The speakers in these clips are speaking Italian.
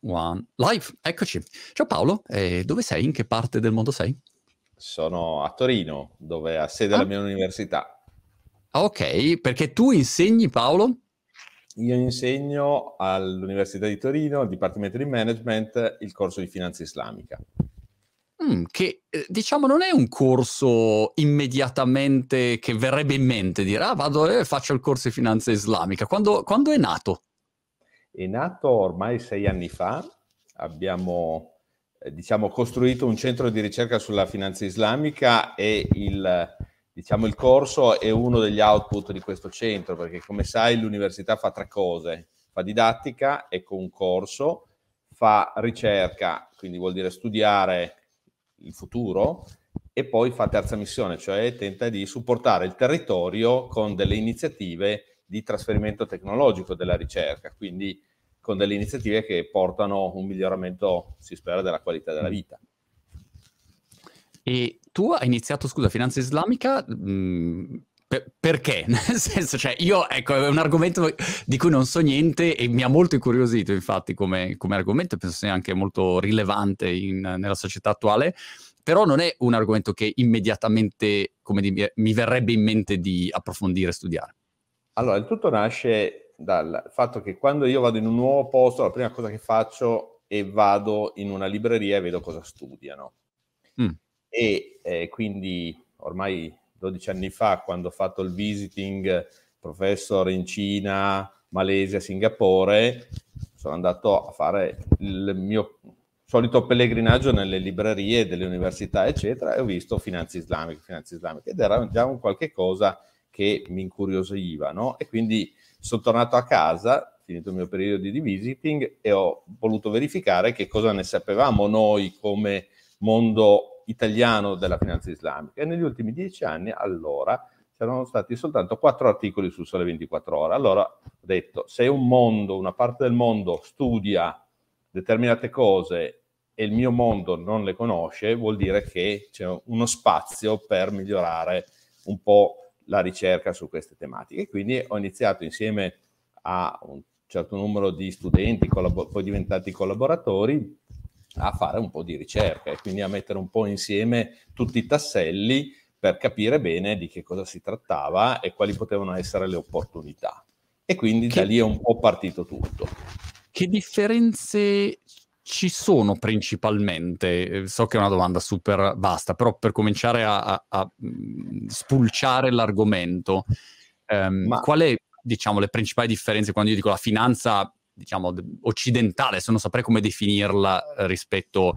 one, live, eccoci. Ciao Paolo, eh, dove sei? In che parte del mondo sei? Sono a Torino, dove ha sede ah. la mia università. Ok, perché tu insegni Paolo? Io insegno all'Università di Torino, al Dipartimento di Management, il corso di finanza islamica. Mm, che eh, diciamo non è un corso immediatamente che verrebbe in mente dire ah vado e faccio il corso di finanza islamica. Quando, quando è nato? È nato ormai sei anni fa, abbiamo eh, diciamo, costruito un centro di ricerca sulla finanza islamica e il, diciamo, il corso è uno degli output di questo centro, perché come sai l'università fa tre cose, fa didattica, ecco un corso, fa ricerca, quindi vuol dire studiare il futuro, e poi fa terza missione, cioè tenta di supportare il territorio con delle iniziative di trasferimento tecnologico della ricerca, quindi con delle iniziative che portano un miglioramento, si spera, della qualità della vita. E tu hai iniziato, scusa, finanza islamica mh, mm, per, perché? Nel senso, cioè, io, ecco, è un argomento di cui non so niente e mi ha molto incuriosito, infatti, come, come argomento, penso sia anche molto rilevante in, nella società attuale, però non è un argomento che immediatamente, come di, mi verrebbe in mente di approfondire e studiare. Allora, il tutto nasce dal fatto che quando io vado in un nuovo posto, la prima cosa che faccio è vado in una libreria e vedo cosa studiano. Mm. E eh, quindi ormai 12 anni fa, quando ho fatto il visiting professor in Cina, Malesia, Singapore, sono andato a fare il mio solito pellegrinaggio nelle librerie delle università, eccetera, e ho visto finanze islamiche, finanze islamiche, ed era già un qualche cosa che mi incuriosiva, no? E quindi sono tornato a casa, finito il mio periodo di visiting, e ho voluto verificare che cosa ne sapevamo noi come mondo italiano della finanza islamica. E negli ultimi dieci anni, allora, c'erano stati soltanto quattro articoli sul Sole 24 Ore. Allora ho detto, se un mondo, una parte del mondo studia determinate cose e il mio mondo non le conosce, vuol dire che c'è uno spazio per migliorare un po' la ricerca su queste tematiche. Quindi ho iniziato insieme a un certo numero di studenti, collab- poi diventati collaboratori, a fare un po' di ricerca e quindi a mettere un po' insieme tutti i tasselli per capire bene di che cosa si trattava e quali potevano essere le opportunità. E quindi che, da lì è un po' partito tutto. Che differenze ci sono principalmente? Eh, so che è una domanda super vasta, però per cominciare a, a, a mm, spulciare l'argomento, ehm, Ma... qual è, diciamo, le principali differenze quando io dico la finanza, diciamo, occidentale, se non saprei come definirla eh, rispetto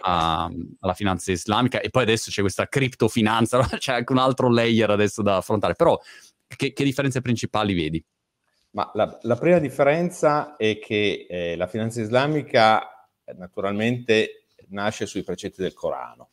a, alla finanza islamica, e poi adesso c'è questa criptofinanza, c'è anche un altro layer adesso da affrontare, però che, che differenze principali vedi? Ma la, la, prima differenza è che eh, la finanza islamica naturalmente nasce sui precetti del Corano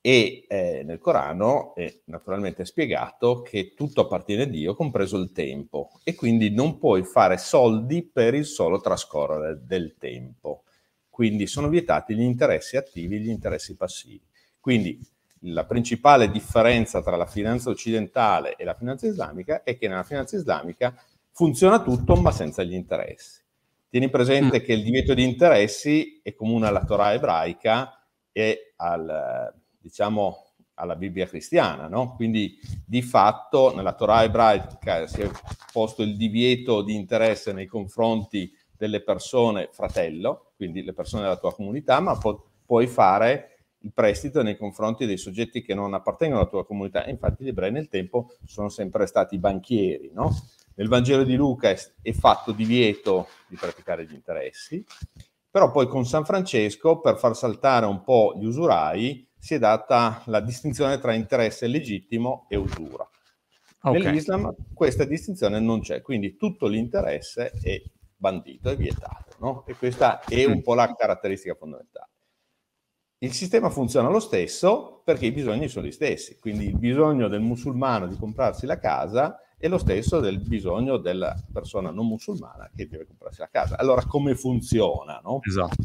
e eh, nel Corano è naturalmente spiegato che tutto appartiene a Dio, compreso il tempo, e quindi non puoi fare soldi per il solo trascorrere del tempo. Quindi sono vietati gli interessi attivi e gli interessi passivi. Quindi la principale differenza tra la finanza occidentale e la finanza islamica è che nella finanza islamica funziona tutto ma senza gli interessi. Tieni presente mm. che il divieto di interessi è comune alla Torah ebraica e al, diciamo, alla Bibbia cristiana, no? Quindi di fatto nella Torah ebraica si è posto il divieto di interesse nei confronti delle persone fratello, quindi le persone della tua comunità, ma pu- puoi fare il prestito nei confronti dei soggetti che non appartengono alla tua comunità. infatti gli ebrei nel tempo sono sempre stati banchieri, no? Nel Vangelo di Luca è, è fatto divieto di praticare gli interessi, però poi con San Francesco, per far saltare un po' gli usurai, si è data la distinzione tra interesse legittimo e usura. Okay. Nell'Islam questa distinzione non c'è, quindi tutto l'interesse è bandito, è vietato, no? E questa è un po' la caratteristica fondamentale. Il sistema funziona lo stesso perché i bisogni sono gli stessi, quindi il bisogno del musulmano di comprarsi la casa e lo stesso del bisogno della persona non musulmana che deve comprarsi la casa. Allora come funziona? No? Esatto.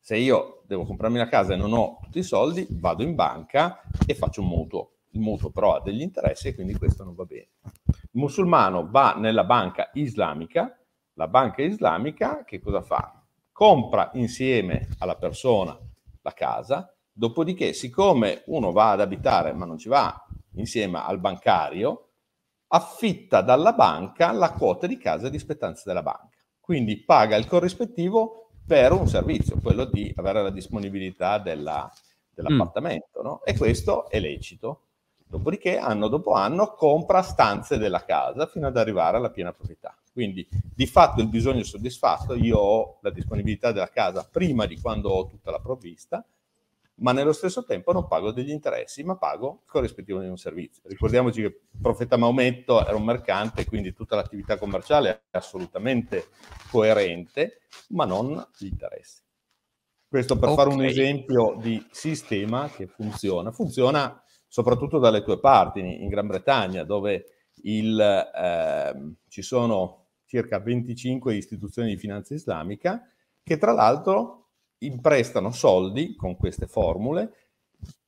Se io devo comprarmi la casa e non ho tutti i soldi, vado in banca e faccio un mutuo. Il mutuo però ha degli interessi e quindi questo non va bene. Il musulmano va nella banca islamica, la banca islamica che cosa fa? compra insieme alla persona la casa, dopodiché siccome uno va ad abitare ma non ci va insieme al bancario, affitta dalla banca la quota di casa di spettanza della banca. Quindi paga il corrispettivo per un servizio, quello di avere la disponibilità della, dell'appartamento. Mm. No? E questo è lecito. Dopodiché, anno dopo anno, compra stanze della casa fino ad arrivare alla piena proprietà. Quindi, di fatto, il bisogno è soddisfatto. Io ho la disponibilità della casa prima di quando ho tutta la provvista ma nello stesso tempo non pago degli interessi, ma pago il corrispettivo di un servizio. Ricordiamoci che il profeta Maometto era un mercante, quindi tutta l'attività commerciale è assolutamente coerente, ma non gli interessi. Questo per okay. fare un esempio di sistema che funziona. Funziona soprattutto dalle tue parti, in Gran Bretagna, dove il, eh, ci sono circa 25 istituzioni di finanza islamica che tra l'altro imprestano soldi con queste formule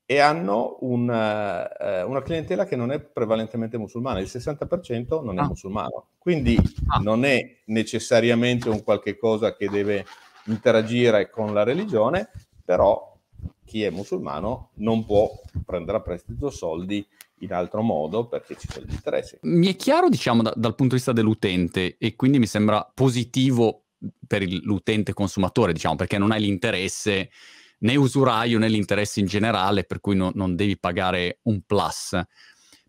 e hanno una, eh, una, clientela che non è prevalentemente musulmana, il 60% non è ah. musulmano, quindi ah. non è necessariamente un qualche cosa che deve interagire con la religione, però chi è musulmano non può prendere a prestito soldi in altro modo perché ci sono gli interessi. Mi è chiaro, diciamo, da, dal punto di vista dell'utente e quindi mi sembra positivo per l'utente consumatore, diciamo, perché non hai l'interesse né usuraio né l'interesse in generale, per cui no, non devi pagare un plus.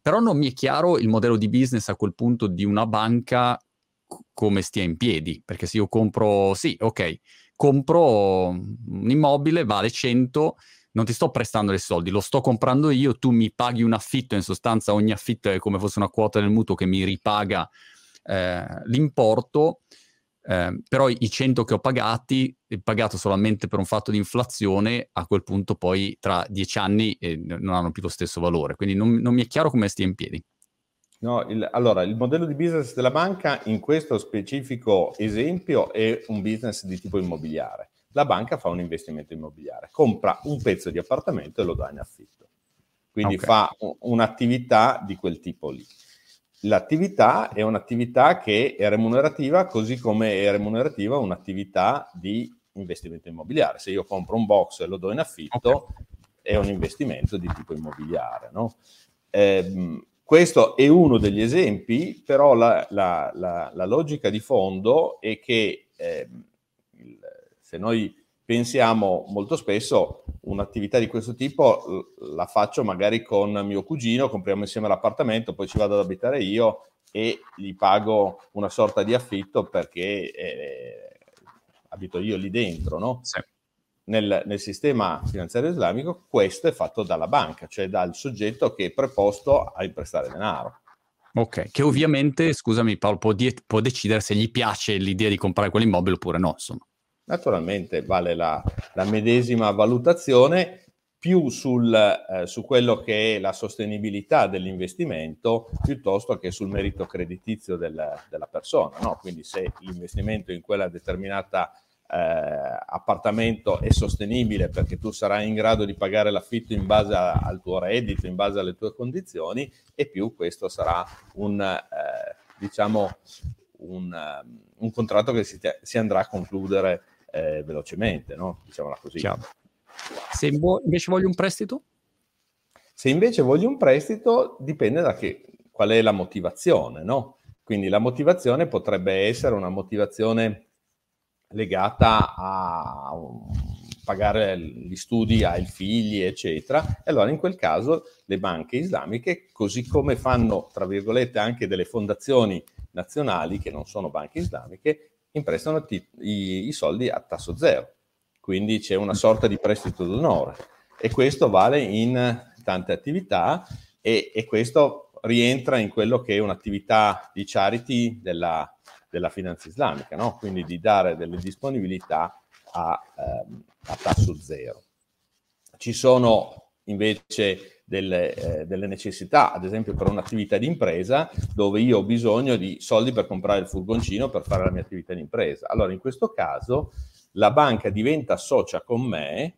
Però non mi è chiaro il modello di business a quel punto di una banca come stia in piedi, perché se io compro, sì, ok, compro un immobile, vale 100, non ti sto prestando dei soldi, lo sto comprando io, tu mi paghi un affitto, in sostanza ogni affitto è come fosse una quota del mutuo che mi ripaga eh, l'importo, eh, però i 100 che ho pagati, pagato solamente per un fatto di inflazione, a quel punto poi tra dieci anni eh, non hanno più lo stesso valore. Quindi non, non mi è chiaro come stia in piedi. No, il, allora, il modello di business della banca in questo specifico esempio è un business di tipo immobiliare. La banca fa un investimento immobiliare, compra un pezzo di appartamento e lo dà in affitto. Quindi okay. fa un'attività di quel tipo lì l'attività è un'attività che è remunerativa così come è remunerativa un'attività di investimento immobiliare. Se io compro un box e lo do in affitto, okay. è un investimento di tipo immobiliare. No? Eh, questo è uno degli esempi, però la, la, la, la logica di fondo è che eh, se noi pensiamo molto spesso un'attività di questo tipo la faccio magari con mio cugino, compriamo insieme l'appartamento, poi ci vado ad abitare io e gli pago una sorta di affitto perché eh, abito io lì dentro, no? Sì. Nel, nel, sistema finanziario islamico questo è fatto dalla banca, cioè dal soggetto che è preposto a imprestare denaro. Ok, che ovviamente, scusami Paolo, può, di- può decidere se gli piace l'idea di comprare quell'immobile oppure no, insomma. Naturalmente vale la, la medesima valutazione più sul, eh, su quello che è la sostenibilità dell'investimento piuttosto che sul merito creditizio del, della persona. No? Quindi se l'investimento in quella determinata eh, appartamento è sostenibile perché tu sarai in grado di pagare l'affitto in base a, al tuo reddito, in base alle tue condizioni, e più questo sarà un, eh, diciamo, un, un contratto che si, te, si andrà a concludere eh, velocemente, no? diciamola così. Chiaro. Se invece voglio un prestito? Se invece voglio un prestito, dipende da che, qual è la motivazione, no? Quindi la motivazione potrebbe essere una motivazione legata a pagare gli studi ai figli, eccetera. E allora in quel caso le banche islamiche, così come fanno, tra virgolette, anche delle fondazioni nazionali che non sono banche islamiche, imprestano t- i, i soldi a tasso zero. Quindi c'è una sorta di prestito d'onore e questo vale in tante attività e, e questo rientra in quello che è un'attività di charity della, della finanza islamica, no? quindi di dare delle disponibilità a, ehm, a tasso zero. Ci sono invece delle, eh, delle, necessità, ad esempio per un'attività di impresa, dove io ho bisogno di soldi per comprare il furgoncino per fare la mia attività di impresa. Allora, in questo caso, la banca diventa socia con me,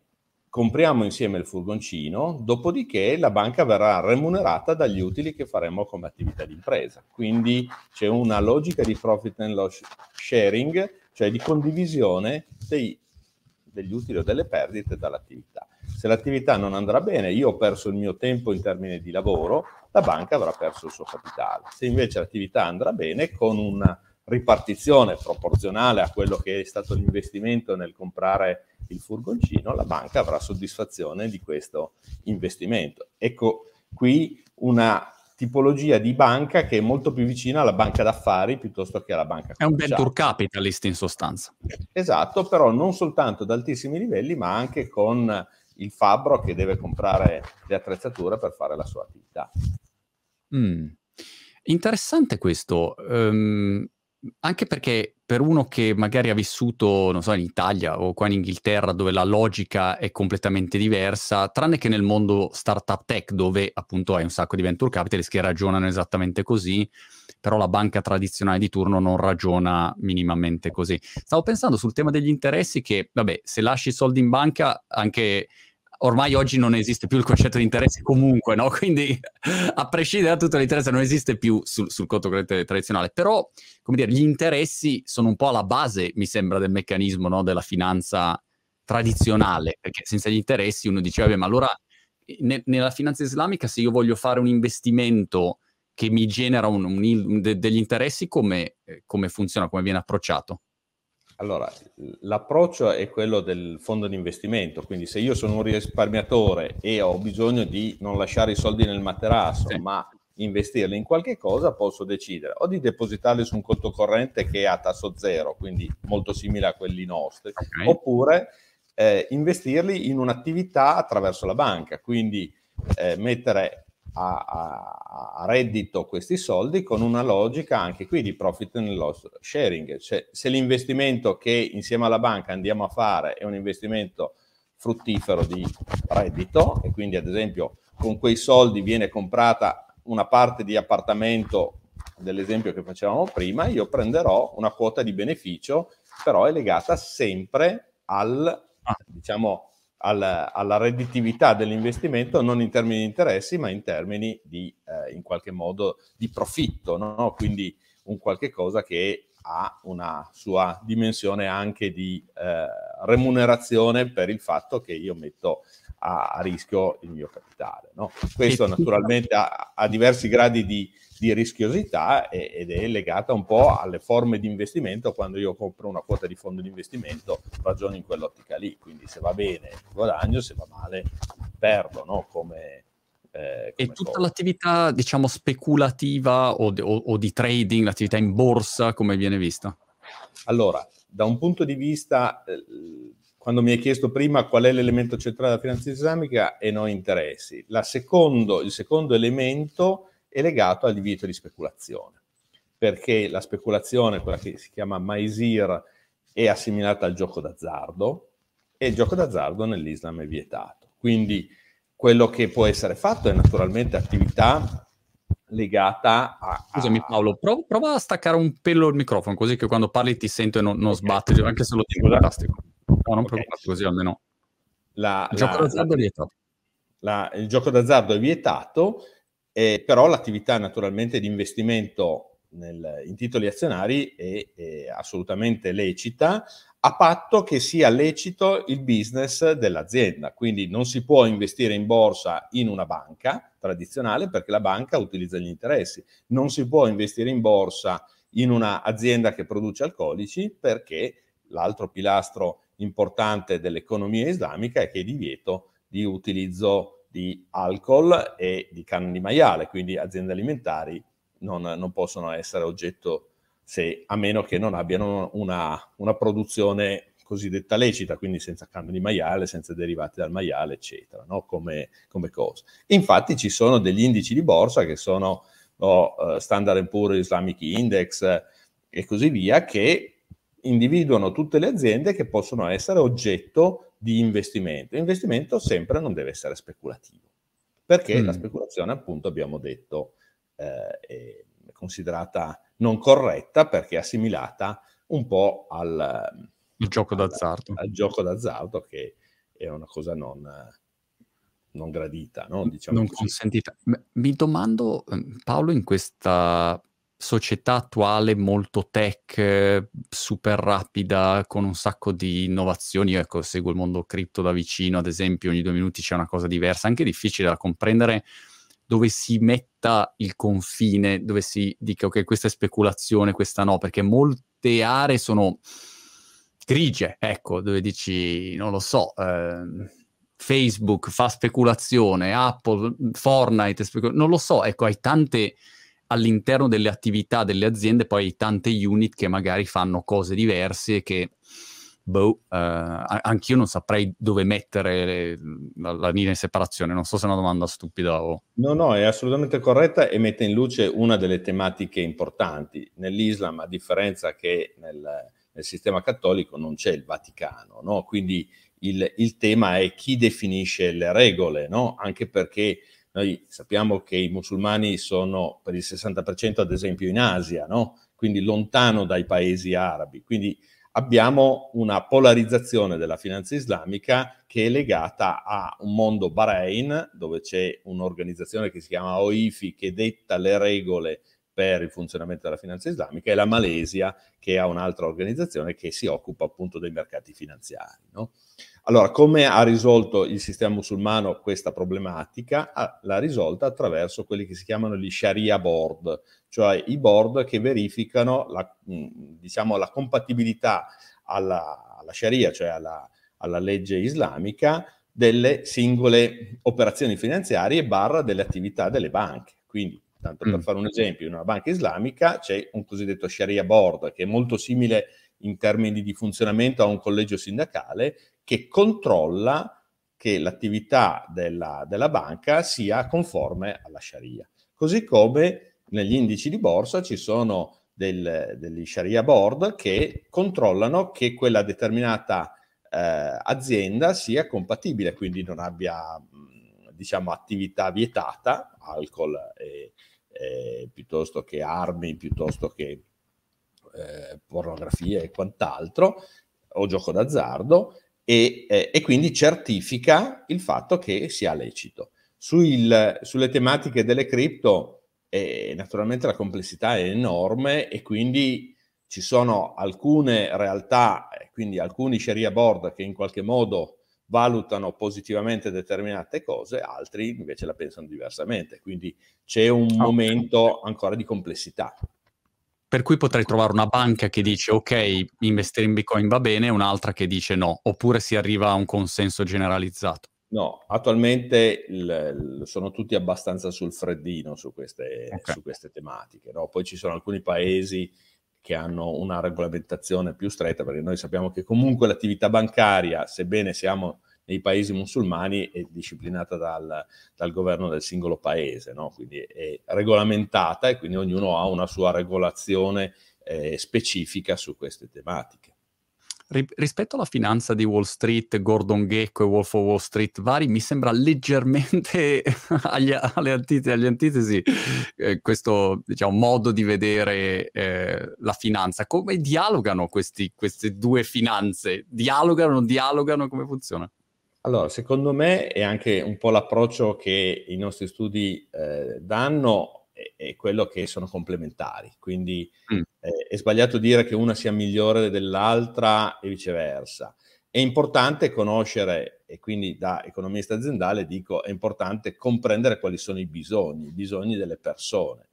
compriamo insieme il furgoncino, dopodiché la banca verrà remunerata dagli utili che faremo come attività di impresa. Quindi c'è una logica di profit and loss sharing, cioè di condivisione dei, degli utili o delle perdite dall'attività. Se l'attività non andrà bene, io ho perso il mio tempo in termini di lavoro, la banca avrà perso il suo capitale. Se invece l'attività andrà bene, con una ripartizione proporzionale a quello che è stato l'investimento nel comprare il furgoncino, la banca avrà soddisfazione di questo investimento. Ecco qui una tipologia di banca che è molto più vicina alla banca d'affari piuttosto che alla banca commerciale. È un venture capitalist in sostanza. Esatto, però non soltanto ad altissimi livelli, ma anche con il fabbro che deve comprare le attrezzature per fare la sua attività. Mm. Interessante questo. Um, anche perché per uno che magari ha vissuto, non so, in Italia o qua in Inghilterra, dove la logica è completamente diversa, tranne che nel mondo startup tech, dove appunto hai un sacco di venture capitalist che ragionano esattamente così, però la banca tradizionale di turno non ragiona minimamente così. Stavo pensando sul tema degli interessi che, vabbè, se lasci i soldi in banca, anche ormai oggi non esiste più il concetto di interesse comunque, no? Quindi a prescindere da tutto l'interesse non esiste più sul, sul conto corrente tradizionale, però come dire, gli interessi sono un po' alla base, mi sembra, del meccanismo no? della finanza tradizionale, perché senza gli interessi uno diceva, ma allora ne, nella finanza islamica se io voglio fare un investimento che mi genera un, un, un, de, degli interessi, come, eh, come funziona, come viene approcciato? Allora, l'approccio è quello del fondo di investimento, quindi se io sono un risparmiatore e ho bisogno di non lasciare i soldi nel materasso, sì. ma investirli in qualche cosa, posso decidere o di depositarli su un conto corrente che è a tasso zero, quindi molto simile a quelli nostri, okay. oppure eh, investirli in un'attività attraverso la banca, quindi eh, mettere a, a, a, reddito questi soldi con una logica anche qui di profit and loss sharing. Cioè, se l'investimento che insieme alla banca andiamo a fare è un investimento fruttifero di reddito e quindi ad esempio con quei soldi viene comprata una parte di appartamento dell'esempio che facevamo prima, io prenderò una quota di beneficio, però è legata sempre al, ah. diciamo, alla, alla, redditività dell'investimento non in termini di interessi, ma in termini di, eh, in qualche modo, di profitto, no? quindi un qualche cosa che ha una sua dimensione anche di eh, remunerazione per il fatto che io metto a, a rischio il mio capitale. No? Questo naturalmente ha, ha diversi gradi di, di rischiosità ed è legata un po' alle forme di investimento. Quando io compro una quota di fondo di investimento ragiono in quell'ottica lì, quindi se va bene guadagno, se va male perdo, no? come, eh, e tutta cosa. l'attività, diciamo, speculativa o, o, o, di trading, l'attività in borsa, come viene vista? Allora, da un punto di vista, eh, quando mi hai chiesto prima qual è l'elemento centrale della finanza islamica e non interessi, secondo, il secondo elemento è legato al divieto di speculazione, perché la speculazione, quella che si chiama maisir, è assimilata al gioco d'azzardo e il gioco d'azzardo nell'Islam è vietato. Quindi quello che può essere fatto è naturalmente attività legata a... Scusami Paolo, prova, prova, a staccare un pelo il microfono così che quando parli ti sento e non, non okay. sbatti, anche se lo tengo fantastico. No, non okay. preoccuparti così almeno. La, il, gioco d'azzardo è vietato. La, il gioco d'azzardo è vietato eh, però l'attività naturalmente di investimento nel, in titoli azionari è, è, assolutamente lecita, a patto che sia lecito il business dell'azienda. Quindi non si può investire in borsa in una banca tradizionale perché la banca utilizza gli interessi. Non si può investire in borsa in un'azienda che produce alcolici perché l'altro pilastro importante dell'economia islamica è che è divieto di utilizzo di alcol e di canne di maiale, quindi aziende alimentari non, non possono essere oggetto, se, a meno che non abbiano una, una produzione cosiddetta lecita, quindi senza canne di maiale, senza derivati dal maiale, eccetera, no? come, come cosa. Infatti ci sono degli indici di borsa che sono no, uh, Standard Poor's Islamic Index eh, e così via, che individuano tutte le aziende che possono essere oggetto di investimento. Investimento sempre non deve essere speculativo, perché mm. la speculazione, appunto, abbiamo detto, eh, è considerata non corretta perché assimilata un po' al, Il gioco al, d'azzardo. al gioco d'azzardo che è una cosa non, non gradita, no? diciamo non così. consentita. Mi domando, ehm, Paolo, in questa società attuale molto tech, super rapida, con un sacco di innovazioni. Io ecco, seguo il mondo cripto da vicino, ad esempio, ogni due minuti c'è una cosa diversa, anche difficile da comprendere dove si metta il confine, dove si dica ok, questa è speculazione, questa no, perché molte aree sono grigie, ecco, dove dici, non lo so, eh, Facebook fa speculazione, Apple, Fortnite, specul- non lo so, ecco, hai tante all'interno delle attività delle aziende, poi hai tante unit che magari fanno cose diverse che boh, eh, anch'io non saprei dove mettere la, la, linea di separazione. Non so se è una domanda stupida o... No, no, è assolutamente corretta e mette in luce una delle tematiche importanti. Nell'Islam, a differenza che nel, nel sistema cattolico, non c'è il Vaticano, no? Quindi il, il, tema è chi definisce le regole, no? Anche perché noi sappiamo che i musulmani sono per il 60% ad esempio in Asia, no? Quindi lontano dai paesi arabi. Quindi abbiamo una polarizzazione della finanza islamica che è legata a un mondo Bahrain, dove c'è un'organizzazione che si chiama OIFI che detta le regole per il funzionamento della finanza islamica, e la Malesia che ha un'altra organizzazione che si occupa appunto dei mercati finanziari. No? Allora, come ha risolto il sistema musulmano questa problematica? Ah, l'ha risolta attraverso quelli che si chiamano gli Sharia Board, cioè i board che verificano la, diciamo, la compatibilità alla, alla Sharia, cioè alla, alla legge islamica, delle singole operazioni finanziarie barra delle attività delle banche. Quindi, tanto per mm. fare un esempio, in una banca islamica c'è un cosiddetto Sharia Board che è molto simile in termini di funzionamento a un collegio sindacale che controlla che l'attività della, della banca sia conforme alla Sharia. Così come negli indici di borsa ci sono del, degli Sharia Board che controllano che quella determinata eh, azienda sia compatibile, quindi non abbia diciamo attività vietata, alcol e, e, piuttosto che armi, piuttosto che eh, pornografia e quant'altro, o gioco d'azzardo, e, eh, e, quindi certifica il fatto che sia lecito. Sul, sulle tematiche delle cripto, eh, naturalmente la complessità è enorme e quindi ci sono alcune realtà, quindi alcuni Sharia board che in qualche modo valutano positivamente determinate cose, altri invece la pensano diversamente. Quindi c'è un momento ancora di complessità. Per cui potrei trovare una banca che dice ok, investire in Bitcoin va bene, e un'altra che dice no, oppure si arriva a un consenso generalizzato. No, attualmente il, sono tutti abbastanza sul freddino su queste, okay. su queste tematiche. No? Poi ci sono alcuni paesi che hanno una regolamentazione più stretta, perché noi sappiamo che comunque l'attività bancaria, sebbene siamo nei paesi musulmani è disciplinata dal, dal governo del singolo paese, no? quindi è regolamentata e quindi ognuno ha una sua regolazione eh, specifica su queste tematiche. Rispetto alla finanza di Wall Street, Gordon Gecko e Wolf of Wall Street vari, mi sembra leggermente agli, antitesi, agli antitesi eh, questo diciamo, modo di vedere eh, la finanza. Come dialogano questi, queste due finanze? Dialogano, dialogano? Come funziona? Allora, secondo me è anche un po' l'approccio che i nostri studi eh, danno è, è, quello che sono complementari, quindi mm. eh, è sbagliato dire che una sia migliore dell'altra e viceversa. È importante conoscere, e quindi da economista aziendale dico, è importante comprendere quali sono i bisogni, i bisogni delle persone.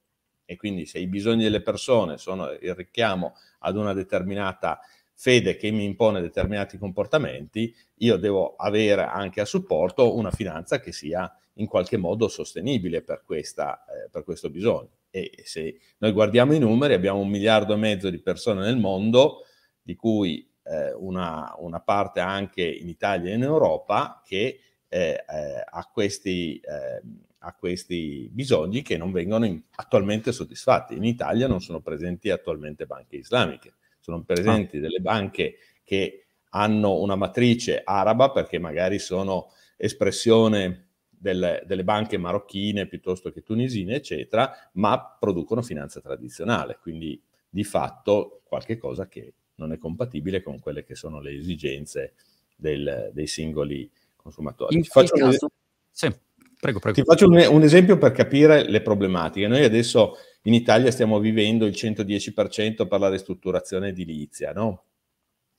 E quindi se i bisogni delle persone sono il richiamo ad una determinata fede che mi impone determinati comportamenti, io devo avere anche a supporto una finanza che sia in qualche modo sostenibile per, questa, eh, per questo bisogno. E se noi guardiamo i numeri, abbiamo un miliardo e mezzo di persone nel mondo, di cui eh, una, una, parte anche in Italia e in Europa, che eh, eh ha, questi, eh, ha, questi, bisogni che non vengono in, attualmente soddisfatti. In Italia non sono presenti attualmente banche islamiche sono presenti ah. delle banche che hanno una matrice araba perché magari sono espressione delle, delle, banche marocchine piuttosto che tunisine, eccetera, ma producono finanza tradizionale, quindi di fatto qualche cosa che non è compatibile con quelle che sono le esigenze del, dei singoli consumatori. In Ti faccio, caso... un... sì, prego, prego. Ti faccio un, un esempio per capire le problematiche. Noi adesso in Italia stiamo vivendo il 110% per la ristrutturazione edilizia, no?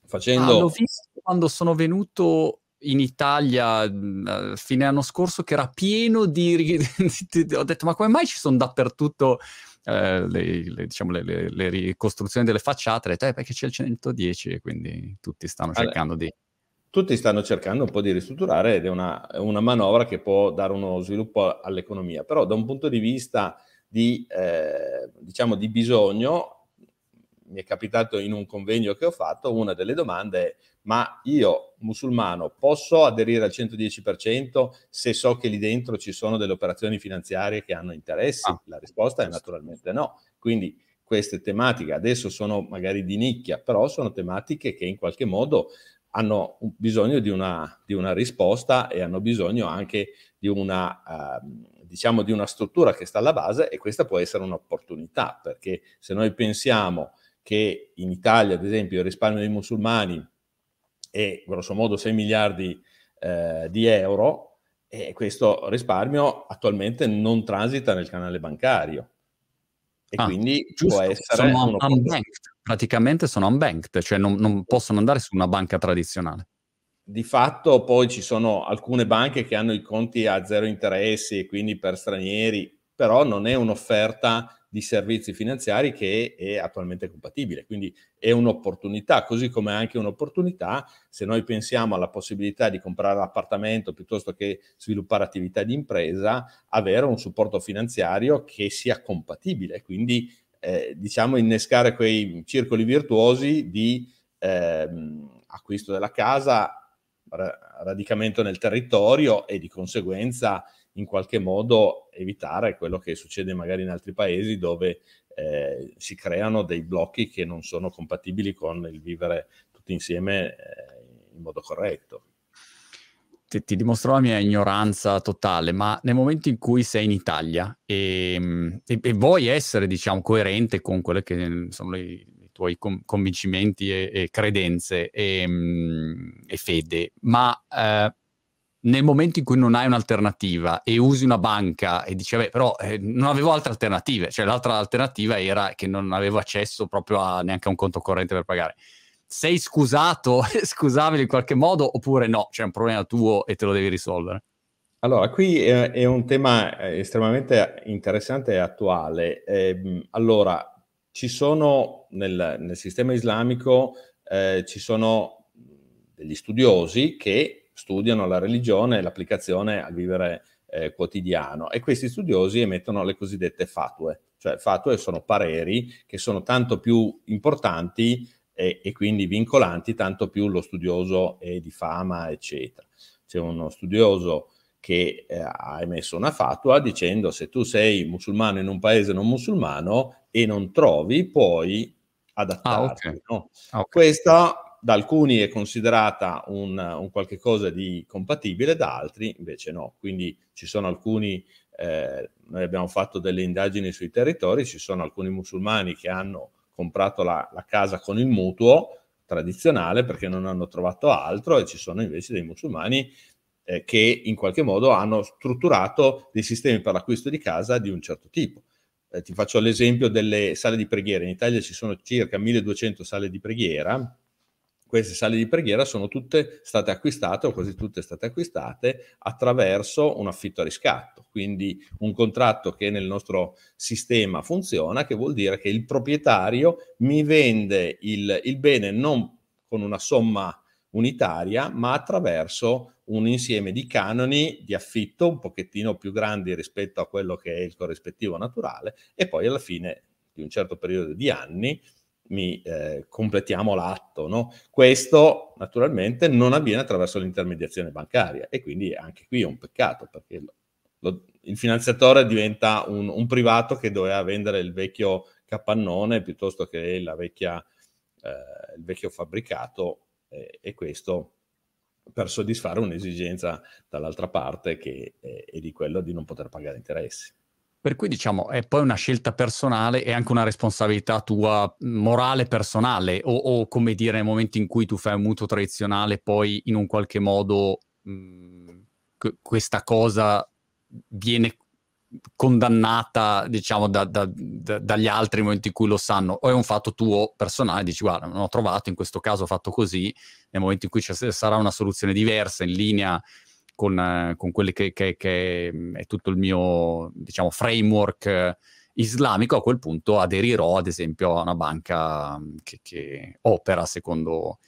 Facendo... Ah, l'ho visto quando sono venuto in Italia a fine anno scorso che era pieno di... ho detto ma come mai ci sono dappertutto eh, le, le, diciamo, le, le, ricostruzioni delle facciate? Ho detto eh, perché c'è il 110 e quindi tutti stanno cercando allora, di... Tutti stanno cercando un po' di ristrutturare ed è una, una, manovra che può dare uno sviluppo all'economia, però da un punto di vista di, eh, diciamo, di bisogno mi è capitato in un convegno che ho fatto, una delle domande è ma io musulmano posso aderire al 110% se so che lì dentro ci sono delle operazioni finanziarie che hanno interessi? Ah, La risposta è naturalmente no. Quindi queste tematiche adesso sono magari di nicchia, però sono tematiche che in qualche modo hanno bisogno di una, di una risposta e hanno bisogno anche di una, uh, diciamo, di una struttura che sta alla base e questa può essere un'opportunità, perché se noi pensiamo che in Italia, ad esempio, il risparmio dei musulmani è grosso modo 6 miliardi eh, di euro e questo risparmio attualmente non transita nel canale bancario. E ah, quindi giusto, può essere... Sono unbanked, praticamente sono unbanked, cioè non, non possono andare su una banca tradizionale. Di fatto poi ci sono alcune banche che hanno i conti a zero interessi e quindi per stranieri, però non è un'offerta di servizi finanziari che è attualmente compatibile. Quindi è un'opportunità, così come anche un'opportunità se noi pensiamo alla possibilità di comprare l'appartamento piuttosto che sviluppare attività di impresa, avere un supporto finanziario che sia compatibile, quindi eh, diciamo innescare quei circoli virtuosi di eh, acquisto della casa, radicamento nel territorio e di conseguenza in qualche modo evitare quello che succede magari in altri paesi dove eh, si creano dei blocchi che non sono compatibili con il vivere tutti insieme eh, in modo corretto. Ti, ti, dimostro la mia ignoranza totale, ma nel momento in cui sei in Italia e, e, e vuoi essere, diciamo, coerente con quelle che sono i tuoi com- convincimenti e, e credenze e, e, fede, ma eh, nel momento in cui non hai un'alternativa e usi una banca e dici, vabbè, però eh, non avevo altre alternative, cioè l'altra alternativa era che non avevo accesso proprio a neanche a un conto corrente per pagare. Sei scusato, scusabile in qualche modo, oppure no, c'è un problema tuo e te lo devi risolvere? Allora, qui è, è un tema eh, estremamente interessante e attuale. Eh, allora, ci sono nel, nel sistema islamico, eh, ci sono degli studiosi che studiano la religione e l'applicazione al vivere eh, quotidiano e questi studiosi emettono le cosiddette fatue, cioè fatue sono pareri che sono tanto più importanti e, e quindi vincolanti tanto più lo studioso è di fama, eccetera. C'è uno studioso che eh, ha emesso una fatua dicendo se tu sei musulmano in un paese non musulmano e non trovi, puoi adattarti. Ah, okay. No? Ah, okay. Questa da alcuni è considerata un, un qualche cosa di compatibile, da altri invece no. Quindi ci sono alcuni, eh, noi abbiamo fatto delle indagini sui territori, ci sono alcuni musulmani che hanno comprato la, la casa con il mutuo tradizionale perché non hanno trovato altro e ci sono invece dei musulmani eh, che in qualche modo hanno strutturato dei sistemi per l'acquisto di casa di un certo tipo. Eh, ti faccio l'esempio delle sale di preghiera. In Italia ci sono circa 1200 sale di preghiera queste sale di preghiera sono tutte state acquistate o quasi tutte state acquistate attraverso un affitto a riscatto, quindi un contratto che nel nostro sistema funziona, che vuol dire che il proprietario mi vende il, il bene non con una somma unitaria, ma attraverso un insieme di canoni di affitto un pochettino più grandi rispetto a quello che è il corrispettivo naturale e poi alla fine di un certo periodo di anni mi eh, completiamo l'atto. No? Questo naturalmente non avviene attraverso l'intermediazione bancaria e quindi anche qui è un peccato perché lo, lo, il finanziatore diventa un, un, privato che doveva vendere il vecchio capannone piuttosto che vecchia, eh, il vecchio fabbricato eh, e questo per soddisfare un'esigenza dall'altra parte che è, è di quello di non poter pagare interessi. Per cui diciamo è poi una scelta personale e anche una responsabilità tua morale personale o, o, come dire nel momento in cui tu fai un mutuo tradizionale poi in un qualche modo mh, questa cosa viene condannata, diciamo, da, da, da, dagli altri nel momento in cui lo sanno, o è un fatto tuo personale, dici guarda, non ho trovato, in questo caso ho fatto così, nel momento in cui ci sarà una soluzione diversa, in linea con, eh, con quelli che, che, che, è tutto il mio, diciamo, framework eh, islamico, a quel punto aderirò, ad esempio, a una banca che, che opera secondo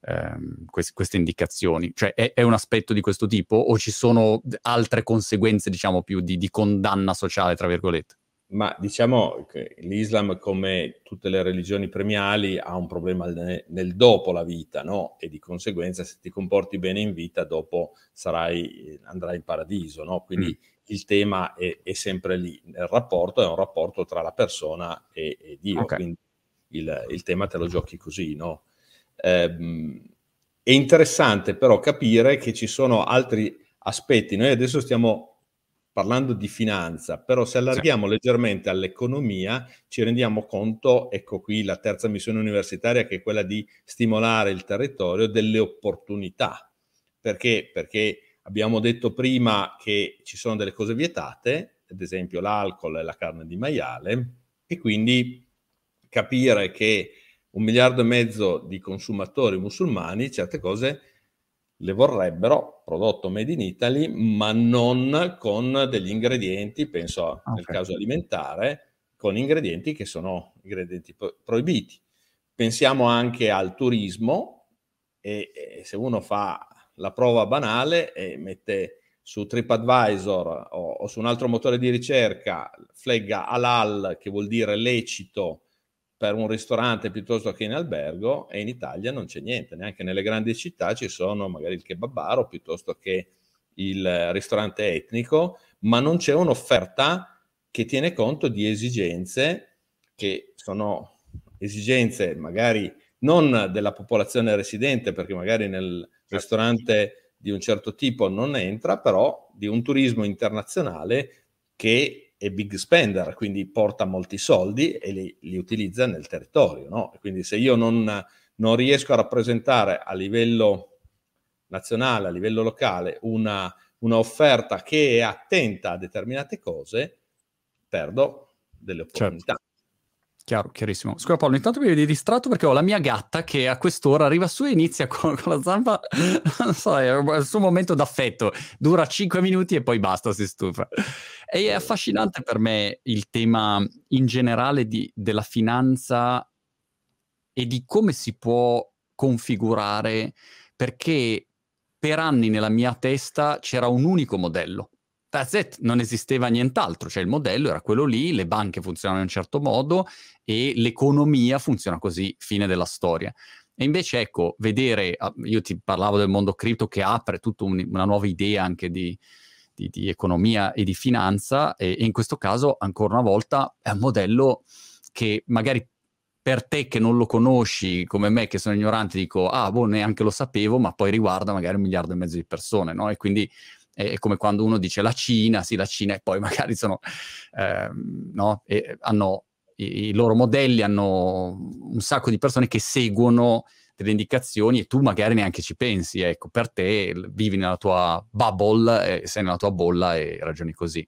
ehm, quest- queste indicazioni? Cioè è, è, un aspetto di questo tipo o ci sono altre conseguenze, diciamo, più di, di condanna sociale, tra virgolette? Ma diciamo che l'Islam, come tutte le religioni premiali, ha un problema nel, nel dopo la vita, no? E di conseguenza, se ti comporti bene in vita, dopo sarai, andrai in paradiso, no? Quindi mm. il tema è, è, sempre lì. Il rapporto è un rapporto tra la persona e, e Dio, okay. quindi il, il, tema te lo giochi così, no? Eh, è interessante però capire che ci sono altri aspetti. Noi adesso stiamo parlando di finanza, però se allarghiamo sì. leggermente all'economia ci rendiamo conto, ecco qui la terza missione universitaria che è quella di stimolare il territorio delle opportunità. Perché? Perché abbiamo detto prima che ci sono delle cose vietate, ad esempio l'alcol e la carne di maiale, e quindi capire che un miliardo e mezzo di consumatori musulmani certe cose le vorrebbero prodotto made in Italy, ma non con degli ingredienti, penso okay. nel caso alimentare, con ingredienti che sono ingredienti pro- proibiti. Pensiamo anche al turismo e, e, se uno fa la prova banale e mette su TripAdvisor o, o su un altro motore di ricerca flegga halal, che vuol dire lecito, per un ristorante piuttosto che in albergo e in Italia non c'è niente, neanche nelle grandi città ci sono magari il kebabaro piuttosto che il ristorante etnico, ma non c'è un'offerta che tiene conto di esigenze che sono esigenze magari non della popolazione residente, perché magari nel certo. ristorante di un certo tipo non entra, però di un turismo internazionale che è big spender, quindi porta molti soldi e li, li utilizza nel territorio. No? Quindi se io non, non, riesco a rappresentare a livello nazionale, a livello locale, una, una offerta che è attenta a determinate cose, perdo delle opportunità. Certo. Chiaro, chiarissimo. Scusa Paolo, intanto mi vedi distratto perché ho la mia gatta che a quest'ora arriva su e inizia con, con la zampa, non so, è il suo momento d'affetto, dura 5 minuti e poi basta, si stufa. E è affascinante per me il tema in generale di, della finanza e di come si può configurare, perché per anni nella mia testa c'era un unico modello That's it, non esisteva nient'altro, cioè il modello era quello lì, le banche funzionano in un certo modo e l'economia funziona così, fine della storia. E invece ecco, vedere, ah, io ti parlavo del mondo cripto che apre tutta un, una nuova idea anche di, di, di, economia e di finanza e, e in questo caso ancora una volta è un modello che magari per te che non lo conosci, come me che sono ignorante, dico, ah, boh, neanche lo sapevo, ma poi riguarda magari un miliardo e mezzo di persone, no? E quindi è come quando uno dice la Cina, sì, la Cina, e poi magari sono, eh, no? E hanno i, i, loro modelli, hanno un sacco di persone che seguono delle indicazioni e tu magari neanche ci pensi, ecco, per te vivi nella tua bubble, eh, sei nella tua bolla e ragioni così.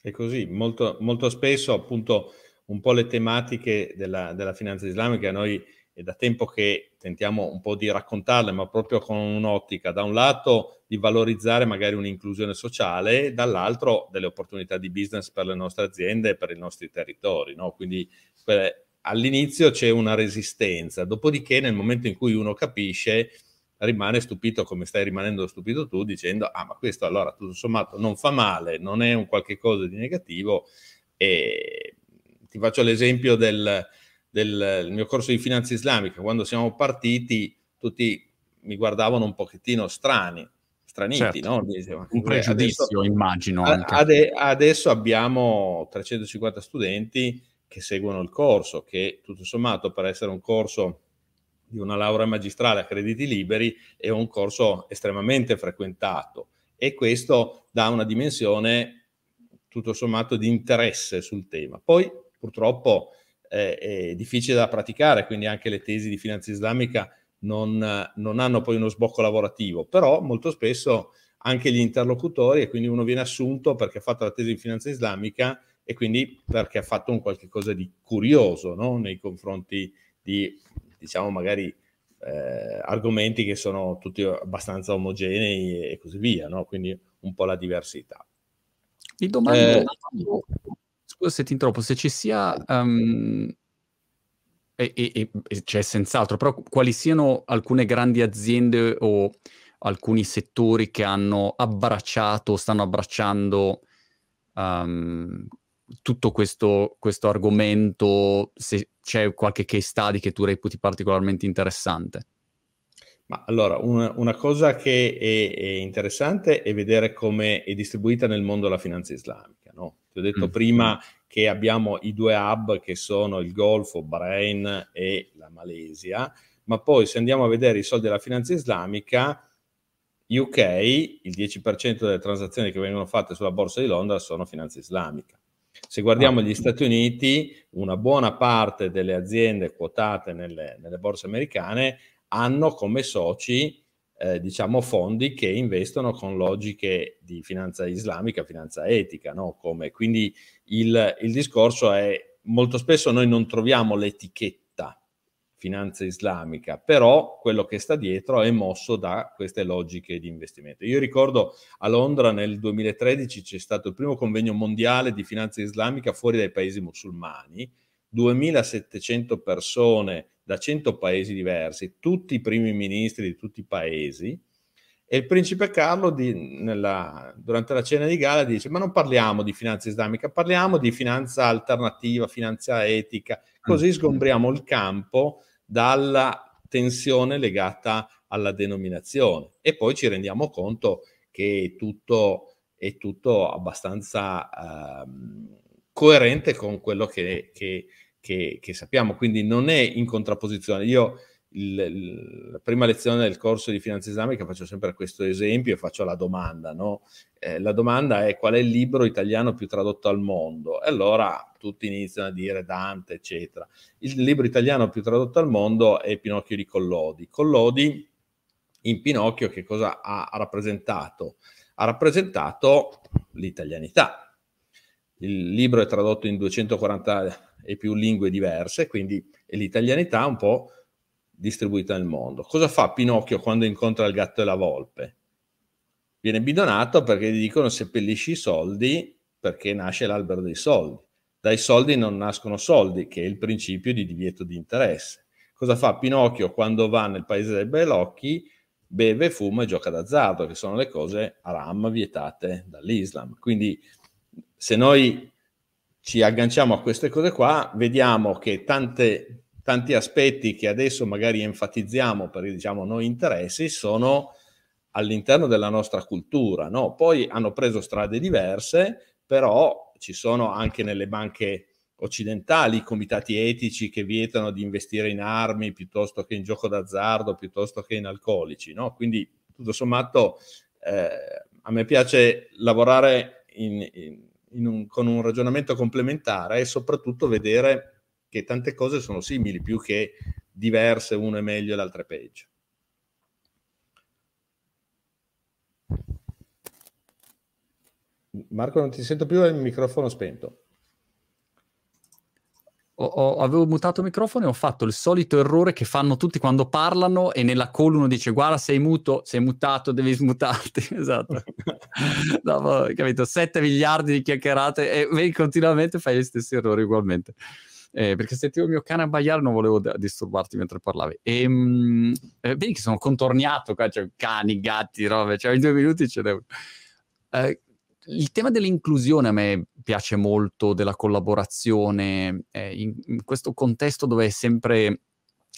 È così, molto, molto spesso appunto un po' le tematiche della, della finanza islamica noi è da tempo che tentiamo un po' di raccontarle, ma proprio con un'ottica, da un lato di valorizzare magari un'inclusione sociale, dall'altro delle opportunità di business per le nostre aziende e per i nostri territori. No? Quindi per, all'inizio c'è una resistenza, dopodiché nel momento in cui uno capisce rimane stupito come stai rimanendo stupito tu dicendo ah ma questo allora tutto sommato non fa male, non è un qualche cosa di negativo e ti faccio l'esempio del, del mio corso di finanza islamica, quando siamo partiti, tutti mi guardavano un pochettino strani, straniti, certo. no? Diceva, un pregiudizio, adesso, immagino. Ade, adesso abbiamo 350 studenti che seguono il corso, che tutto sommato per essere un corso di una laurea magistrale a crediti liberi è un corso estremamente frequentato e questo dà una dimensione tutto sommato di interesse sul tema. Poi purtroppo è, difficile da praticare, quindi anche le tesi di finanza islamica non, non, hanno poi uno sbocco lavorativo, però molto spesso anche gli interlocutori e quindi uno viene assunto perché ha fatto la tesi in finanza islamica e quindi perché ha fatto un qualche cosa di curioso no? nei confronti di, diciamo, magari eh, argomenti che sono tutti abbastanza omogenei e così via, no? quindi un po' la diversità. Mi domando, eh, scusa se ti interrompo, se ci sia, um, e, e, e, c'è senz'altro, però quali siano alcune grandi aziende o alcuni settori che hanno abbracciato, stanno abbracciando um, tutto questo, questo, argomento, se c'è qualche case study che tu reputi particolarmente interessante. Ma allora, una, una cosa che è, è, interessante è vedere come è distribuita nel mondo la finanza islamica. No? Ti ho detto mm. prima che abbiamo i due hub che sono il Golfo, Bahrain e la Malesia, ma poi se andiamo a vedere i soldi della finanza islamica, UK, il 10% delle transazioni che vengono fatte sulla borsa di Londra sono finanza islamica. Se guardiamo gli Stati Uniti, una buona parte delle aziende quotate nelle, nelle borse americane hanno come soci eh, diciamo fondi che investono con logiche di finanza islamica, finanza etica, no? Come, quindi il, il discorso è molto spesso noi non troviamo l'etichetta finanza islamica, però quello che sta dietro è mosso da queste logiche di investimento. Io ricordo a Londra nel 2013 c'è stato il primo convegno mondiale di finanza islamica fuori dai paesi musulmani, 2700 persone da 100 paesi diversi, tutti i primi ministri di tutti i paesi, e il principe Carlo di, nella, durante la cena di gala dice: Ma non parliamo di finanza islamica, parliamo di finanza alternativa, finanza etica, così mm. sgombriamo il campo dalla tensione legata alla denominazione e poi ci rendiamo conto che è tutto, è tutto abbastanza uh, coerente con quello che, che, che, che, sappiamo, quindi non è in contrapposizione. Io il, il, la prima lezione del corso di finanza islamica faccio sempre questo esempio e faccio la domanda, no? eh, la domanda è qual è il libro italiano più tradotto al mondo? E allora tutti iniziano a dire Dante, eccetera. Il libro italiano più tradotto al mondo è Pinocchio di Collodi. Collodi in Pinocchio che cosa ha rappresentato? Ha rappresentato l'italianità. Il libro è tradotto in 240 e più lingue diverse, quindi è l'italianità un po' distribuita nel mondo. Cosa fa Pinocchio quando incontra il gatto e la volpe? Viene bidonato perché gli dicono seppellisci i soldi perché nasce l'albero dei soldi. Dai soldi non nascono soldi, che è il principio di divieto di interesse. Cosa fa Pinocchio quando va nel paese dei Belocchi? Beve, fuma e gioca d'azzardo, che sono le cose haram vietate dall'Islam. Quindi se noi ci agganciamo a queste cose qua, vediamo che tante, tanti aspetti che adesso magari enfatizziamo per diciamo, noi interessi sono all'interno della nostra cultura. No? Poi hanno preso strade diverse, però ci sono anche nelle banche occidentali comitati etici che vietano di investire in armi piuttosto che in gioco d'azzardo, piuttosto che in alcolici. No? Quindi, tutto sommato, eh, a me piace lavorare in, in, un, con un ragionamento complementare e soprattutto vedere che tante cose sono simili più che diverse, una è meglio e l'altra è peggio. Marco, non ti sento più, hai il microfono spento. Ho, ho, avevo mutato il microfono e ho fatto il solito errore che fanno tutti quando parlano e nella call uno dice guarda sei muto, sei mutato, devi smutarti. esatto. Dopo, capito, 7 miliardi di chiacchierate e vedi continuamente fai gli stessi errori ugualmente. Eh, perché sentivo il mio cane abbaiare non volevo d- disturbarti mentre parlavi. E, mh, eh, vedi che sono contorniato qua, cioè cani, gatti, robe, cioè in due minuti ce n'è eh, il tema dell'inclusione a me piace molto, della collaborazione, eh, in, in, questo contesto dove è sempre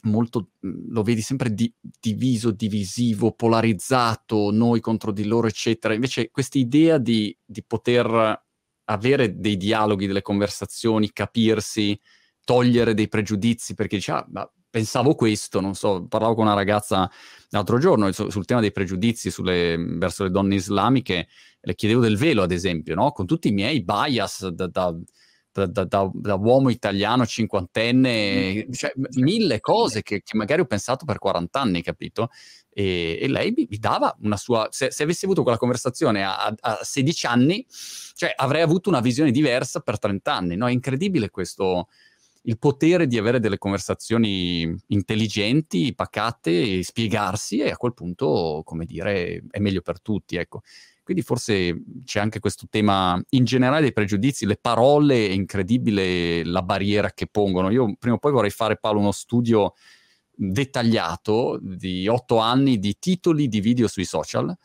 molto, mm, lo vedi sempre di, diviso, divisivo, polarizzato, noi contro di loro, eccetera. Invece questa idea di, di poter avere dei dialoghi, delle conversazioni, capirsi, togliere dei pregiudizi, perché dice, ah, pensavo questo, non so, parlavo con una ragazza l'altro giorno sul, sul tema dei pregiudizi sulle, verso le donne islamiche, le chiedevo del velo, ad esempio, no? con tutti i miei bias da, da, da, da, uomo italiano cinquantenne, cioè mille cose che, che, magari ho pensato per 40 anni, capito? E, e lei mi, mi, dava una sua... Se, se, avessi avuto quella conversazione a, a 16 anni, cioè avrei avuto una visione diversa per 30 anni, no? È incredibile questo, il potere di avere delle conversazioni intelligenti, pacate, spiegarsi e a quel punto, come dire, è meglio per tutti, ecco. Quindi forse c'è anche questo tema in generale dei pregiudizi, le parole, è incredibile la barriera che pongono. Io prima o poi vorrei fare, Paolo, uno studio dettagliato di otto anni di titoli di video sui social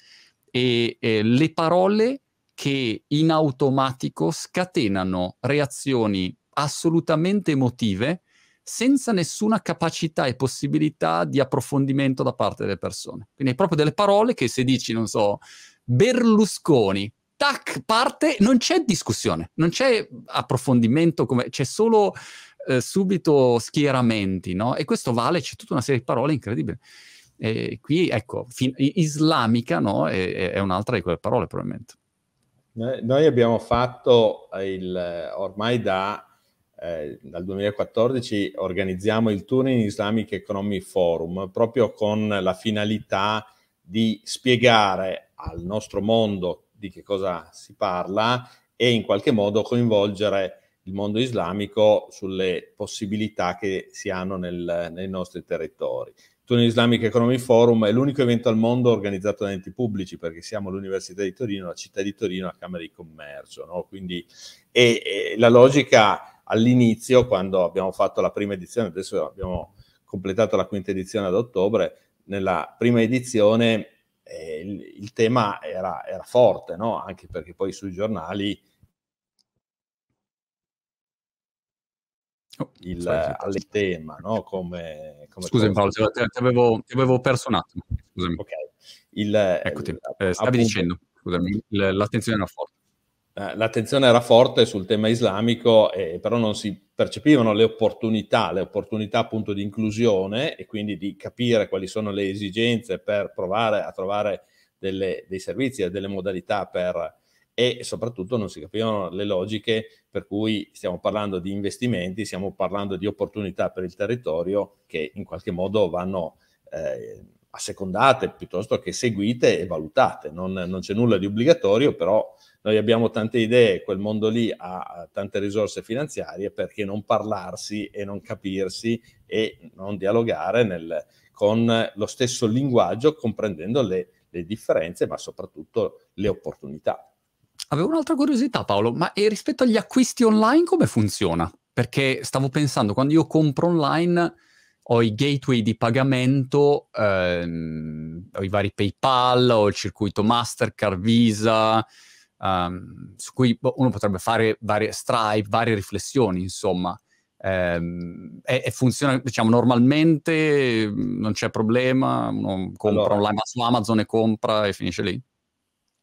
e, e le parole che in automatico scatenano reazioni assolutamente emotive senza nessuna capacità e possibilità di approfondimento da parte delle persone. Quindi è proprio delle parole che se dici, non so, Berlusconi, tac, parte, non c'è discussione, non c'è approfondimento, come, c'è solo eh, subito schieramenti, no? E questo vale, c'è tutta una serie di parole incredibili. E qui, ecco, fin- islamica, no? È, è un'altra di quelle parole, probabilmente. Noi abbiamo fatto il, ormai da, eh, dal 2014 organizziamo il Turing Islamic Economy Forum proprio con la finalità di spiegare al nostro mondo di che cosa si parla e in qualche modo coinvolgere il mondo islamico sulle possibilità che si hanno nel, nei nostri territori. Tunnel Islamic Economy Forum è l'unico evento al mondo organizzato da enti pubblici perché siamo l'Università di Torino, la città di Torino, la Camera di Commercio. No? Quindi, e, e la logica all'inizio, quando abbiamo fatto la prima edizione, adesso abbiamo completato la quinta edizione ad ottobre, nella prima edizione eh, il, il, tema era, era forte, no? anche perché poi sui giornali oh, il, al tema, no? come, come Scusami Paolo, ti, ti, avevo, ti, avevo, perso un attimo. Scusami. Ok. Il, Eccoti, eh, stavi appunto, dicendo, scusami, l'attenzione era forte. Eh, l'attenzione era forte sul tema islamico, eh, però non si percepivano le opportunità, le opportunità appunto di inclusione e quindi di capire quali sono le esigenze per provare a trovare delle, dei servizi e delle modalità per e soprattutto non si capivano le logiche per cui stiamo parlando di investimenti, stiamo parlando di opportunità per il territorio che in qualche modo vanno eh, assecondate piuttosto che seguite e valutate. Non, non c'è nulla di obbligatorio, però noi abbiamo tante idee, quel mondo lì ha tante risorse finanziarie, perché non parlarsi e non capirsi e non dialogare nel, con lo stesso linguaggio, comprendendo le, le differenze, ma soprattutto le opportunità. Avevo un'altra curiosità, Paolo, ma rispetto agli acquisti online come funziona? Perché stavo pensando, quando io compro online ho i gateway di pagamento, ehm, ho i vari PayPal, ho il circuito Mastercard, Visa, um, su cui boh, uno potrebbe fare varie Stripe, varie riflessioni, insomma. Um, e, e, funziona, diciamo, normalmente, non c'è problema, uno compra allora, online su Amazon e compra e finisce lì.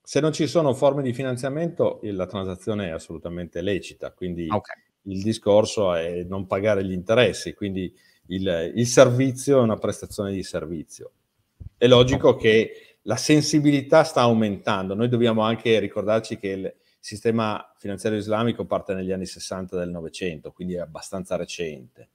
Se non ci sono forme di finanziamento, la transazione è assolutamente lecita, quindi okay. il discorso è non pagare gli interessi, quindi il, il servizio è una prestazione di servizio. È logico che la sensibilità sta aumentando. Noi dobbiamo anche ricordarci che il sistema finanziario islamico parte negli anni 60 del Novecento, quindi è abbastanza recente.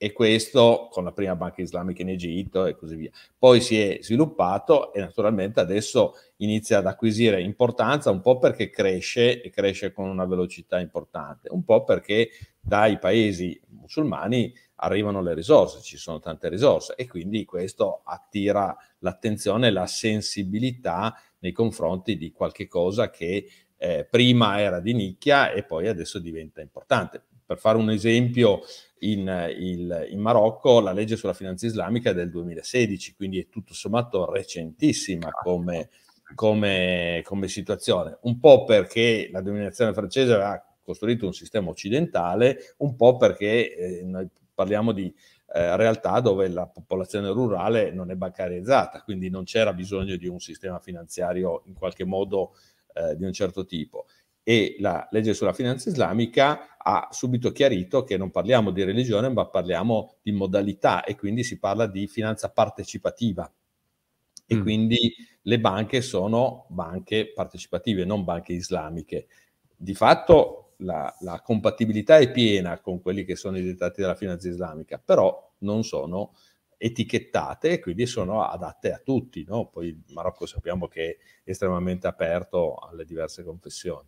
E questo con la prima banca islamica in Egitto e così via. Poi si è sviluppato e naturalmente adesso inizia ad acquisire importanza un po' perché cresce e cresce con una velocità importante, un po' perché dai paesi musulmani arrivano le risorse, ci sono tante risorse e quindi questo attira l'attenzione e la sensibilità nei confronti di qualche cosa che eh, prima era di nicchia e poi adesso diventa importante. Per fare un esempio, in, il, in Marocco la legge sulla finanza islamica è del 2016, quindi è tutto sommato recentissima come, come, come situazione, un po' perché la dominazione francese aveva costruito un sistema occidentale, un po' perché eh, noi parliamo di eh, realtà dove la popolazione rurale non è bancarizzata, quindi non c'era bisogno di un sistema finanziario in qualche modo eh, di un certo tipo. E la legge sulla finanza islamica ha subito chiarito che non parliamo di religione, ma parliamo di modalità e quindi si parla di finanza partecipativa. E mm. quindi le banche sono banche partecipative, non banche islamiche. Di fatto la, la, compatibilità è piena con quelli che sono i dettati della finanza islamica, però non sono etichettate e quindi sono adatte a tutti. No? Poi il Marocco sappiamo che è estremamente aperto alle diverse confessioni.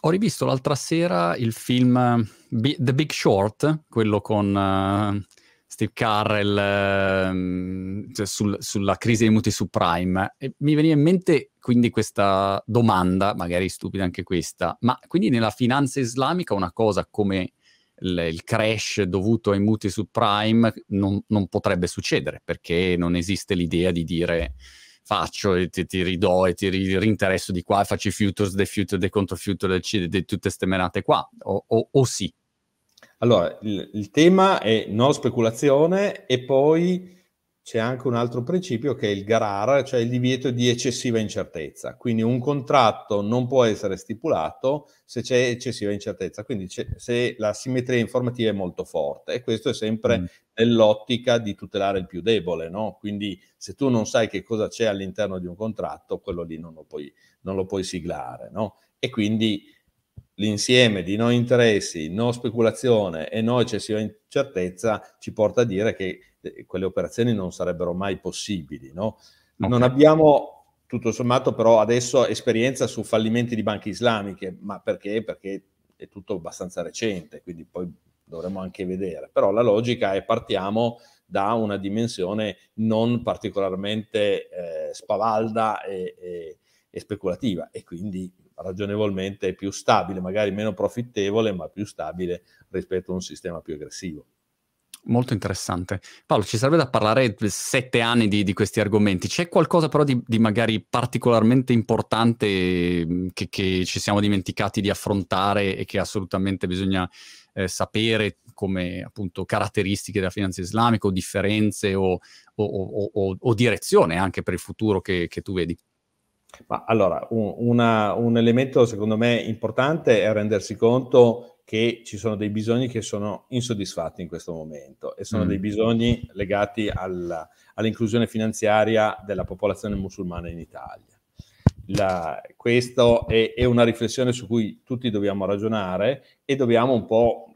Ho rivisto l'altra sera il film The Big Short, quello con uh, Steve Carrell uh, cioè sul, sulla crisi dei mutui subprime. E mi veniva in mente quindi questa domanda, magari stupida anche questa, ma quindi nella finanza islamica una cosa come il, crash dovuto ai mutui subprime non, non potrebbe succedere perché non esiste l'idea di dire faccio e ti, ti, ridò e ti rinteresso di qua e faccio i futures, dei future, dei contro future, di tutte queste menate qua, o, o, o sì? Allora, il, il, tema è non speculazione e poi c'è anche un altro principio che è il GARAR, cioè il divieto di eccessiva incertezza. Quindi un contratto non può essere stipulato se c'è eccessiva incertezza, quindi se la simmetria informativa è molto forte e questo è sempre mm. nell'ottica di tutelare il più debole, no? Quindi se tu non sai che cosa c'è all'interno di un contratto, quello lì non lo puoi, non lo puoi siglare, no? E quindi l'insieme di no interessi, no speculazione e no eccessiva incertezza ci porta a dire che eh, quelle operazioni non sarebbero mai possibili. No? Okay. Non abbiamo tutto sommato però adesso esperienza su fallimenti di banche islamiche, ma perché? Perché è tutto abbastanza recente, quindi poi dovremmo anche vedere. Però la logica è partiamo da una dimensione non particolarmente eh, spavalda e, e, e speculativa e quindi ragionevolmente più stabile, magari meno profittevole, ma più stabile rispetto a un sistema più aggressivo. Molto interessante. Paolo, ci sarebbe da parlare sette anni di, di questi argomenti. C'è qualcosa però di, di magari particolarmente importante mm, che, che, ci siamo dimenticati di affrontare e che assolutamente bisogna eh, sapere come appunto caratteristiche della finanza islamica o differenze o, o, o, o direzione anche per il futuro che, che tu vedi? Ma allora, un, una, un elemento secondo me importante è rendersi conto che ci sono dei bisogni che sono insoddisfatti in questo momento e sono mm. dei bisogni legati alla, all'inclusione finanziaria della popolazione musulmana in Italia. La, questo è, è, una riflessione su cui tutti dobbiamo ragionare e dobbiamo un po'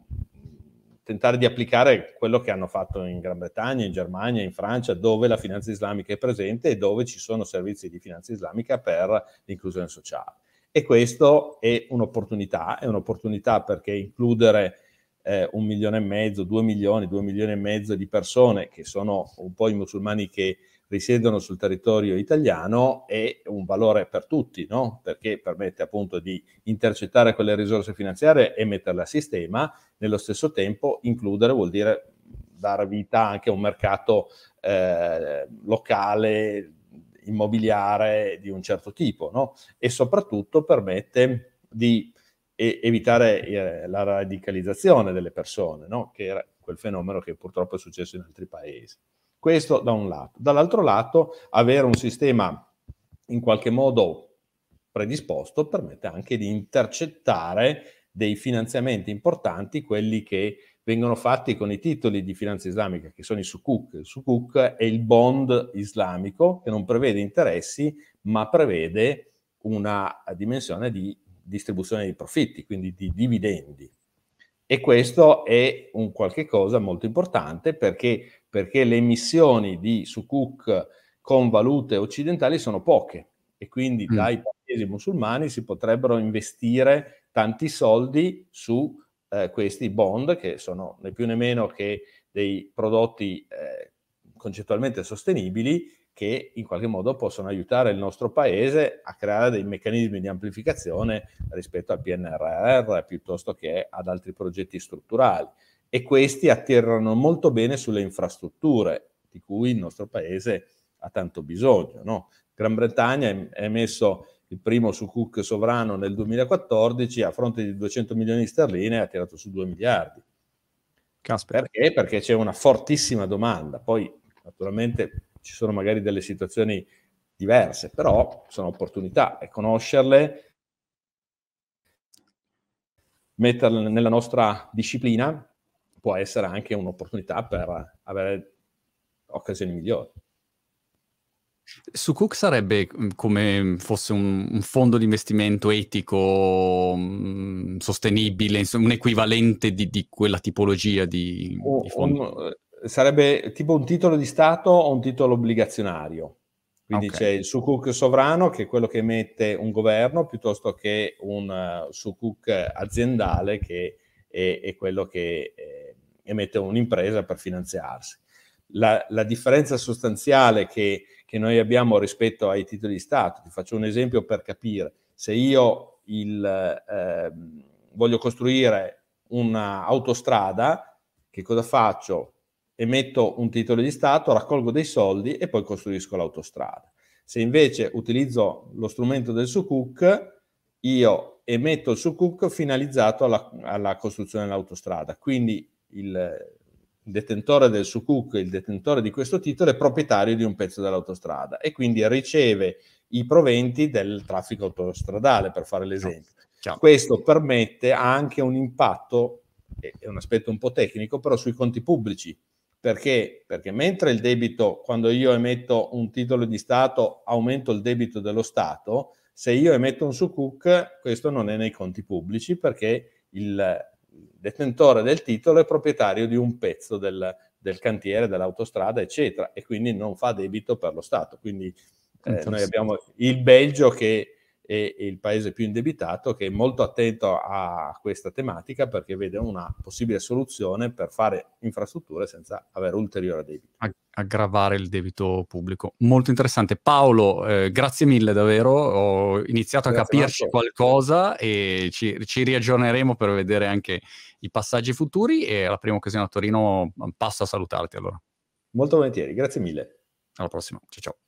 tentare di applicare quello che hanno fatto in Gran Bretagna, in Germania, in Francia, dove la finanza islamica è presente e dove ci sono servizi di finanza islamica per l'inclusione sociale. E questo è un'opportunità, è un'opportunità perché includere eh, un milione e mezzo, due milioni, due milioni e mezzo di persone che sono un po' i musulmani che risiedono sul territorio italiano è un valore per tutti, no? perché permette appunto di intercettare quelle risorse finanziarie e metterle a sistema, nello stesso tempo includere vuol dire dare vita anche a un mercato eh, locale immobiliare di un certo tipo, no? e soprattutto permette di evitare eh, la radicalizzazione delle persone, no? che era quel fenomeno che purtroppo è successo in altri paesi. Questo da un lato. Dall'altro lato, avere un sistema in qualche modo predisposto permette anche di intercettare dei finanziamenti importanti, quelli che vengono fatti con i titoli di finanza islamica, che sono i sukuk. Il sukuk è il bond islamico che non prevede interessi, ma prevede una dimensione di distribuzione di profitti, quindi di dividendi. E questo è un qualche cosa molto importante perché, perché le emissioni di sukuk con valute occidentali sono poche e quindi mm. dai paesi musulmani si potrebbero investire tanti soldi su eh, questi bond, che sono né più né meno che dei prodotti eh, concettualmente sostenibili, che in qualche modo possono aiutare il nostro paese a creare dei meccanismi di amplificazione rispetto al PNRR piuttosto che ad altri progetti strutturali. E questi attirano molto bene sulle infrastrutture di cui il nostro paese ha tanto bisogno. No? Gran Bretagna ha emesso il primo su Cook sovrano nel 2014, a fronte di 200 milioni di sterline ha tirato su 2 miliardi. Caspita. Perché? Perché c'è una fortissima domanda. Poi, naturalmente, ci sono magari delle situazioni diverse, però sono opportunità e conoscerle, metterle nella nostra disciplina può essere anche un'opportunità per avere occasioni migliori. Sukuk sarebbe mm, come fosse un, un fondo di investimento etico mh, mm, sostenibile, insomma, un equivalente di, di, quella tipologia di, o, di fondo? Un, sarebbe tipo un titolo di Stato o un titolo obbligazionario. Quindi okay. c'è il Sukuk sovrano, che è quello che emette un governo, piuttosto che un uh, Sukuk aziendale, che è, è quello che eh, emette un'impresa per finanziarsi. La, la differenza sostanziale che, che, noi abbiamo rispetto ai titoli di Stato, ti faccio un esempio per capire, se io il, eh, voglio costruire un'autostrada, che cosa faccio? Emetto un titolo di Stato, raccolgo dei soldi e poi costruisco l'autostrada. Se invece utilizzo lo strumento del Sukuk, io emetto il Sukuk finalizzato alla, alla costruzione dell'autostrada. Quindi il detentore del Sukuk, il detentore di questo titolo, è proprietario di un pezzo dell'autostrada e quindi riceve i proventi del traffico autostradale, per fare l'esempio. Ciao. Questo permette anche un impatto, è un aspetto un po' tecnico, però sui conti pubblici, perché? Perché mentre il debito, quando io emetto un titolo di Stato, aumento il debito dello Stato, se io emetto un sukuk, questo non è nei conti pubblici perché il detentore del titolo è proprietario di un pezzo del, del cantiere, dell'autostrada, eccetera, e quindi non fa debito per lo Stato. Quindi eh, noi abbiamo il Belgio che è il paese più indebitato che è molto attento a questa tematica perché vede una possibile soluzione per fare infrastrutture senza avere ulteriore debito. Aggravare il debito pubblico. Molto interessante. Paolo, eh, grazie mille davvero. Ho iniziato grazie a capirci Marco. qualcosa e ci, ci, riaggiorneremo per vedere anche i passaggi futuri e alla prima occasione a Torino passo a salutarti allora. Molto volentieri, grazie mille. Alla prossima. Ciao ciao.